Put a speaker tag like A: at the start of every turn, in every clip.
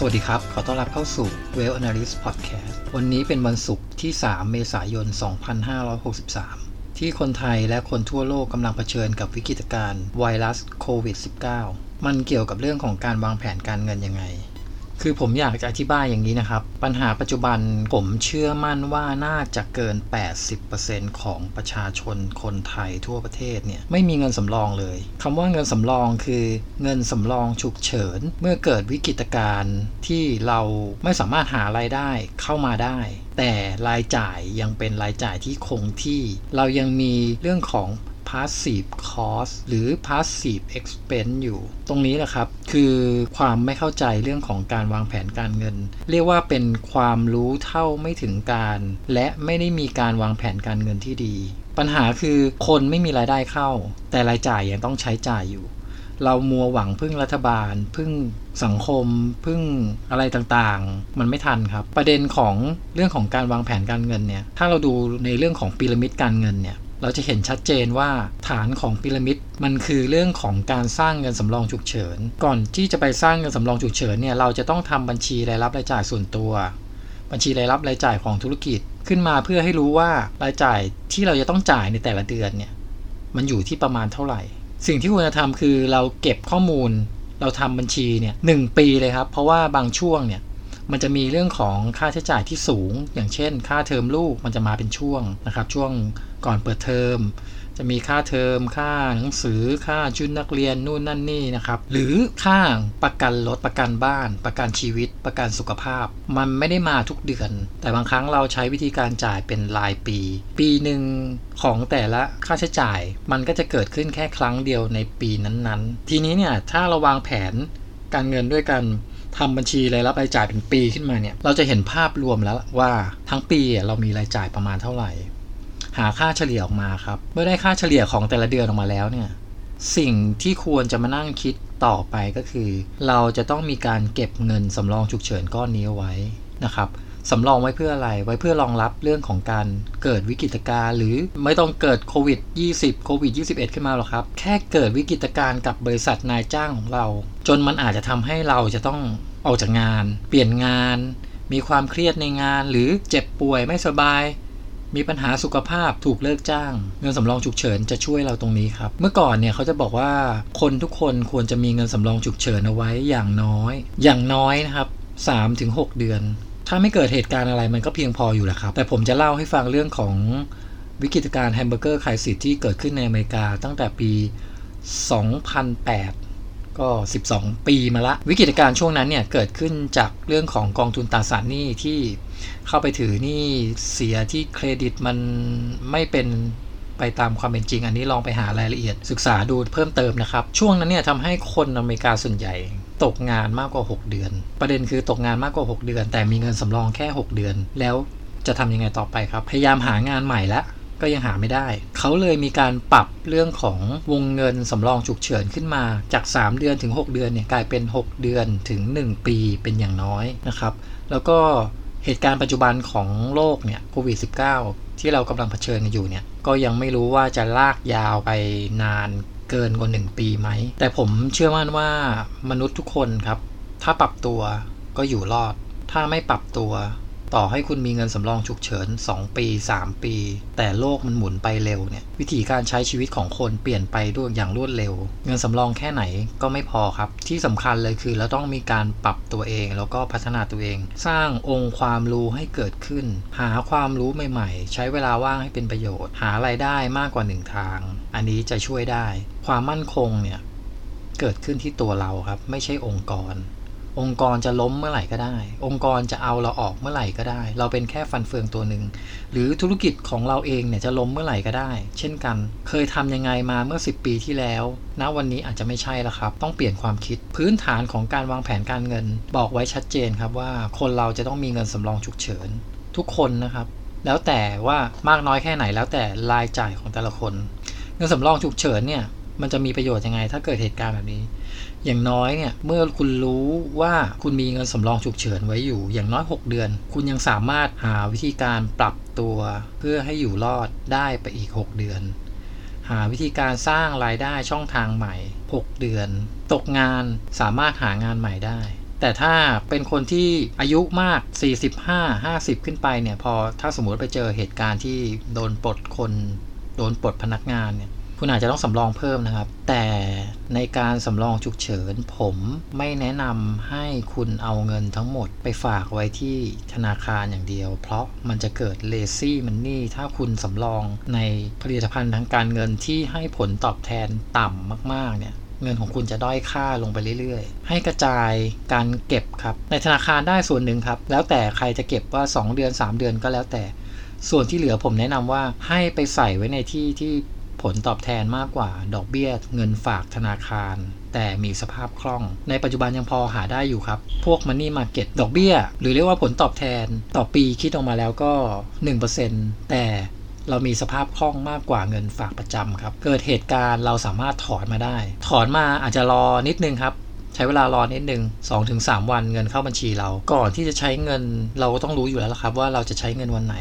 A: สวัสดีครับ ขอต้อนรับเข้าสู่ Well Analyst Podcast วันนี้เป็นวันศุกร์ที่ 3 เมษายน 2563 ที่คนไทยและคนทั่วโลกกำลังเผชิญกับวิกฤตการณ์ไวรัสโควิด -19 มันเกี่ยวกับเรื่องของการวางแผนการเงินยังไง คือผมอยากจะอธิบายอย่างนี้นะครับ ปัญหาปัจจุบันผมเชื่อมั่นว่าน่าจะเกิน 80%ของประชาชนคนไทยทั่วประเทศเนี่ยไม่มีเงินสำรองเลยคำว่าเงินสำรองคือเงินสำรองฉุกเฉิน เมื่อเกิดวิกฤตการณ์ที่เราไม่สามารถหารายได้เข้ามาได้ แต่รายจ่ายยังเป็นรายจ่ายที่คงที่ เรายังมีเรื่องของ passive cost หรือ passive expense อยู่ ตรงนี้แหละครับ คือความไม่เข้าใจเรื่องของการวางแผนการเงิน เรียกว่าเป็นความรู้เท่าไม่ถึงการ และไม่ได้มีการวางแผนการเงินที่ดี ปัญหาคือคนไม่มีรายได้เข้า แต่รายจ่ายยังต้องใช้จ่ายอยู่เรามัวหวังพึ่งรัฐบาล พึ่งสังคม พึ่งอะไรต่างๆ มันไม่ทันครับ ประเด็นของเรื่องของการวางแผนการเงินเนี่ย ถ้าเราดูในเรื่องของพีระมิดการเงินเนี่ย เราจะเห็นชัดเจนว่าฐานของพีระมิดมันคือเรื่องของการสร้างเงินสำรองฉุกเฉิน ก่อนที่จะไปสร้างเงินสำรองฉุกเฉินเนี่ยเราจะต้องทำบัญชีรายรับรายจ่ายส่วนตัว บัญชีรายรับรายจ่ายของธุรกิจขึ้นมาเพื่อให้รู้ว่ารายจ่ายที่เราจะต้องจ่ายในแต่ละเดือนเนี่ยมันอยู่ที่ประมาณเท่าไหร่ สิ่งที่ควรจะทำคือเราเก็บข้อมูล เราทำบัญชีเนี่ยหปีเลยครับ เพราะว่าบางช่วงเนี่ย มันจะมีเรื่องของค่าใช้จ่ายที่สูง อย่างเช่น ค่าเทอมลูกมันจะมาเป็นช่วงนะครับ ช่วงก่อนเปิดเทอมจะมีค่าเทอม ค่าหนังสือ ค่าชุดนักเรียน นู่นนั่นนี่นะครับ หรือค่าประกันรถ ประกันบ้าน ประกันชีวิต ประกันสุขภาพ มันไม่ได้มาทุกเดือน แต่บางครั้งเราใช้วิธีการจ่ายเป็นรายปี ปีหนึ่งของแต่ละค่าใช้จ่าย มันก็จะเกิดขึ้นแค่ครั้งเดียวในปีนั้นๆ ทีนี้เนี่ย ถ้าเราวางแผนการเงินด้วยกัน ทำบัญชีรายรับรายจ่ายเป็นปีขึ้นมาเนี่ย เราจะเห็นภาพรวมแล้วว่าทั้งปีเรามีรายจ่ายประมาณเท่าไหร่ หาค่าเฉลี่ยออกมาครับ เมื่อได้ค่าเฉลี่ยของแต่ละเดือนออกมาแล้วเนี่ย สิ่งที่ควรจะมานั่งคิดต่อไปก็คือ เราจะต้องมีการเก็บเงินสำรองฉุกเฉินก้อนนี้ไว้นะครับสำรองไว้เพื่ออะไร ไว้เพื่อรองรับเรื่องของการเกิดวิกฤตการณ์หรือไม่ต้องเกิดโควิด 20 โควิด 21 ขึ้นมาหรอกครับ แค่เกิดวิกฤตการณ์กับบริษัทนายจ้างของเรา จนมันอาจจะทำให้เราจะต้อง ออกจากงาน เปลี่ยนงาน มีความเครียดในงาน หรือเจ็บป่วยไม่สบาย มีปัญหาสุขภาพถูกเลิกจ้าง เงินสำรองฉุกเฉินจะช่วยเราตรงนี้ครับ เมื่อก่อนเนี่ยเขาจะบอกว่าคนทุกคนควรจะมีเงินสำรองฉุกเฉินเอาไว้อย่างน้อย อย่างน้อยนะครับ3-6 เดือน ถ้าไม่เกิดเหตุการณ์อะไรมันก็เพียงพออยู่แหละครับ แต่ผมจะเล่าให้ฟังเรื่องของวิกฤตการณ์ Hamburger Crisis ที่เกิดขึ้นในอเมริกาตั้งแต่ปี 2008 ก็ 12 ปีมาละ วิกฤตการณ์ช่วงนั้นเนี่ยเกิดขึ้นจากเรื่องของกองทุนตราสารหนี้ที่เข้าไปถือหนี้เสียที่เครดิตมันไม่เป็นไปตามความเป็นจริง อันนี้ลองไปหารายละเอียด ศึกษาดูเพิ่มเติมนะครับ ช่วงนั้นเนี่ยทำให้คนอเมริกาส่วนใหญ่ตกงานมากกว่า 6 เดือน ประเด็นคือตกงานมากกว่า 6 เดือน แต่มีเงินสำรองแค่ 6 เดือน แล้วจะทำยังไงต่อไปครับ พยายามหางานใหม่แล้ว ก็ยังหาไม่ได้ เขาเลยมีการปรับเรื่องของวงเงินสำรองฉุกเฉินขึ้นมาจาก 3 เดือนถึง 6 เดือนเนี่ยกลายเป็น 6 เดือนถึง 1 ปีเป็นอย่างน้อยนะครับ แล้วก็เหตุการณ์ปัจจุบันของโลกเนี่ยโควิด -19 ที่เรากำลังเผชิญกันอยู่เนี่ยก็ยังไม่รู้ว่าจะลากยาวไปนานเกินกว่า 1 ปีไหม แต่ผมเชื่อมั่นว่ามนุษย์ทุกคนครับ ถ้าปรับตัวก็อยู่รอด ถ้าไม่ปรับตัว ต่อให้คุณมีเงินสำรองฉุกเฉิน 2 ปี 3 ปี แต่โลกมันหมุนไปเร็วเนี่ย วิธีการใช้ชีวิตของคนเปลี่ยนไปด้วยอย่างรวดเร็ว เงินสำรองแค่ไหนก็ไม่พอครับ ที่สำคัญเลยคือเราต้องมีการปรับตัวเอง แล้วก็พัฒนาตัวเอง สร้างองค์ความรู้ให้เกิดขึ้น หาความรู้ใหม่ๆ ใช้เวลาว่างให้เป็นประโยชน์ หาไรายได้มากกว่าหนึ่งทาง อันนี้จะช่วยได้ ความมั่นคงเนี่ยเกิดขึ้นที่ตัวเราครับ ไม่ใช่องค์กร องค์กรจะล้มเมื่อไหร่ก็ได้ องค์กรจะเอาเราออกเมื่อไหร่ก็ได้ เราเป็นแค่ฟันเฟืองตัวหนึ่ง หรือธุรกิจของเราเองเนี่ยจะล้มเมื่อไหร่ก็ได้ เช่นกัน เคยทำยังไงมาเมื่อ 10 ปีที่แล้ว ณ วันนี้อาจจะไม่ใช่แล้วครับ ต้องเปลี่ยนความคิด พื้นฐานของการวางแผนการเงิน บอกไว้ชัดเจนครับว่า คนเราจะต้องมีเงินสำรองฉุกเฉิน ทุกคนนะครับ แล้วแต่ว่ามากน้อยแค่ไหนแล้วแต่รายจ่ายของแต่ละคน เงินสำรองฉุกเฉินเนี่ย มันจะมีประโยชน์ยังไง ถ้าเกิดเหตุการณ์แบบนี้ อย่างน้อยเนี่ยเมื่อคุณรู้ว่าคุณมีเงินสำรองฉุกเฉินไว้อยู่อย่างน้อย 6 เดือน คุณยังสามารถหาวิธีการปรับตัว เพื่อให้อยู่รอดได้ไปอีก 6 เดือน หาวิธีการสร้างรายได้ช่องทางใหม่ 6 เดือน ตกงานสามารถหางานใหม่ได้แต่ถ้าเป็นคนที่อายุมาก 45 50 ขึ้นไปเนี่ย พอถ้าสมมติไปเจอเหตุการณ์ที่โดนปลดคน โดนปลดพนักงานเนี่ย คุณอาจจะต้องสำรองเพิ่มนะครับ แต่ในการสำรองฉุกเฉิน ผมไม่แนะนำให้คุณเอาเงินทั้งหมดไปฝากไว้ที่ธนาคารอย่างเดียว เพราะมันจะเกิดเลซี่มันนี่ถ้าคุณสำรองในผลิตภัณฑ์ทางการเงินที่ให้ผลตอบแทนต่ำมากๆเนี่ยเงินของคุณจะด้อยค่าลงไปเรื่อยๆ ให้กระจายการเก็บครับ ในธนาคารได้ส่วนหนึ่งครับ แล้วแต่ใครจะเก็บว่า 2 เดือน 3 เดือนก็แล้วแต่ ส่วนที่เหลือผมแนะนำว่าให้ไปใส่ไว้ในที่ที่ ผลตอบแทนมากกว่าดอกเบี้ยเงินฝากธนาคาร แต่มีสภาพคล่อง ในปัจจุบันยังพอหาได้อยู่ครับ พวกมันนี่มาเก็ตดอกเบี้ย หรือเรียกว่าผลตอบแทนต่อปีคิดออกมาแล้วก็ 1%แต่เรามีสภาพคล่องมากกว่าเงินฝากประจำครับ เกิดเหตุการณ์เราสามารถถอนมาได้ ถอนมาอาจจะรอนิดนึงครับ ใช้เวลารอนิดนึง 2-3 วันเงินเข้าบัญชีเรา ก่อนที่จะใช้เงินเราก็ต้องรู้อยู่แล้วครับ ว่าเราจะใช้เงินวันไหน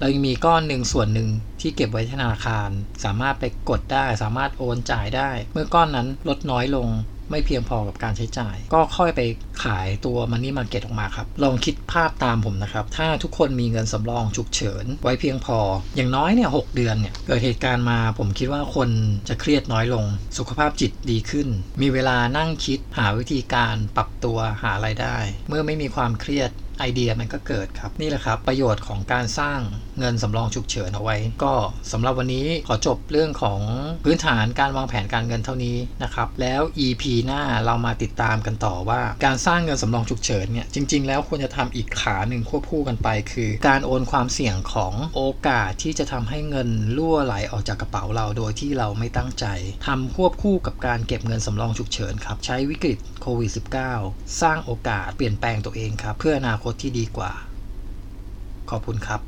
A: เรายังมีก้อนหนึ่งส่วนหนึ่งที่เก็บไว้ธนาคาร สามารถไปกดได้ สามารถโอนจ่ายได้ เมื่อก้อนนั้นลดน้อยลงไม่เพียงพอกับการใช้จ่าย ก็ค่อยไปขายตัวมันนี่มาเก็ตออกมาครับ ลองคิดภาพตามผมนะครับ ถ้าทุกคนมีเงินสำรองฉุกเฉิน ไว้เพียงพอ อย่างน้อยเนี่ยหเดือนเนี่ย เกิดเหตุการณ์มาผมคิดว่าคนจะเครียดน้อยลง สุขภาพจิตดีขึ้น มีเวลานั่งคิดหาวิธีการปรับตัวหาไรายได้ เมื่อไม่มีความเครียดไอเดียมันก็เกิดครับ นี่แหละครับ ประโยชน์ของการสร้าง เงินสำรองฉุกเฉินเอาไว้ ก็สำหรับวันนี้ขอจบเรื่องของพื้นฐานการวางแผนการเงินเท่านี้นะครับแล้ว EP หน้าเรามาติดตามกันต่อว่า การสร้างเงินสำรองฉุกเฉินเนี่ยจริง ๆ แล้วควรจะทำอีกขาหนึ่งควบคู่กันไป คือ การโอนความเสี่ยงของโอกาสที่จะทำให้เงินรั่วไหลออกจากกระเป๋าเราโดยที่เราไม่ตั้งใจทำควบคู่กับการเก็บเงินสำรองฉุกเฉินครับใช้วิกฤตโควิด -19 สร้างโอกาสเปลี่ยนแปลงตัวเองครับ เพื่ออนาคตที่ดีกว่า ขอบคุณครับ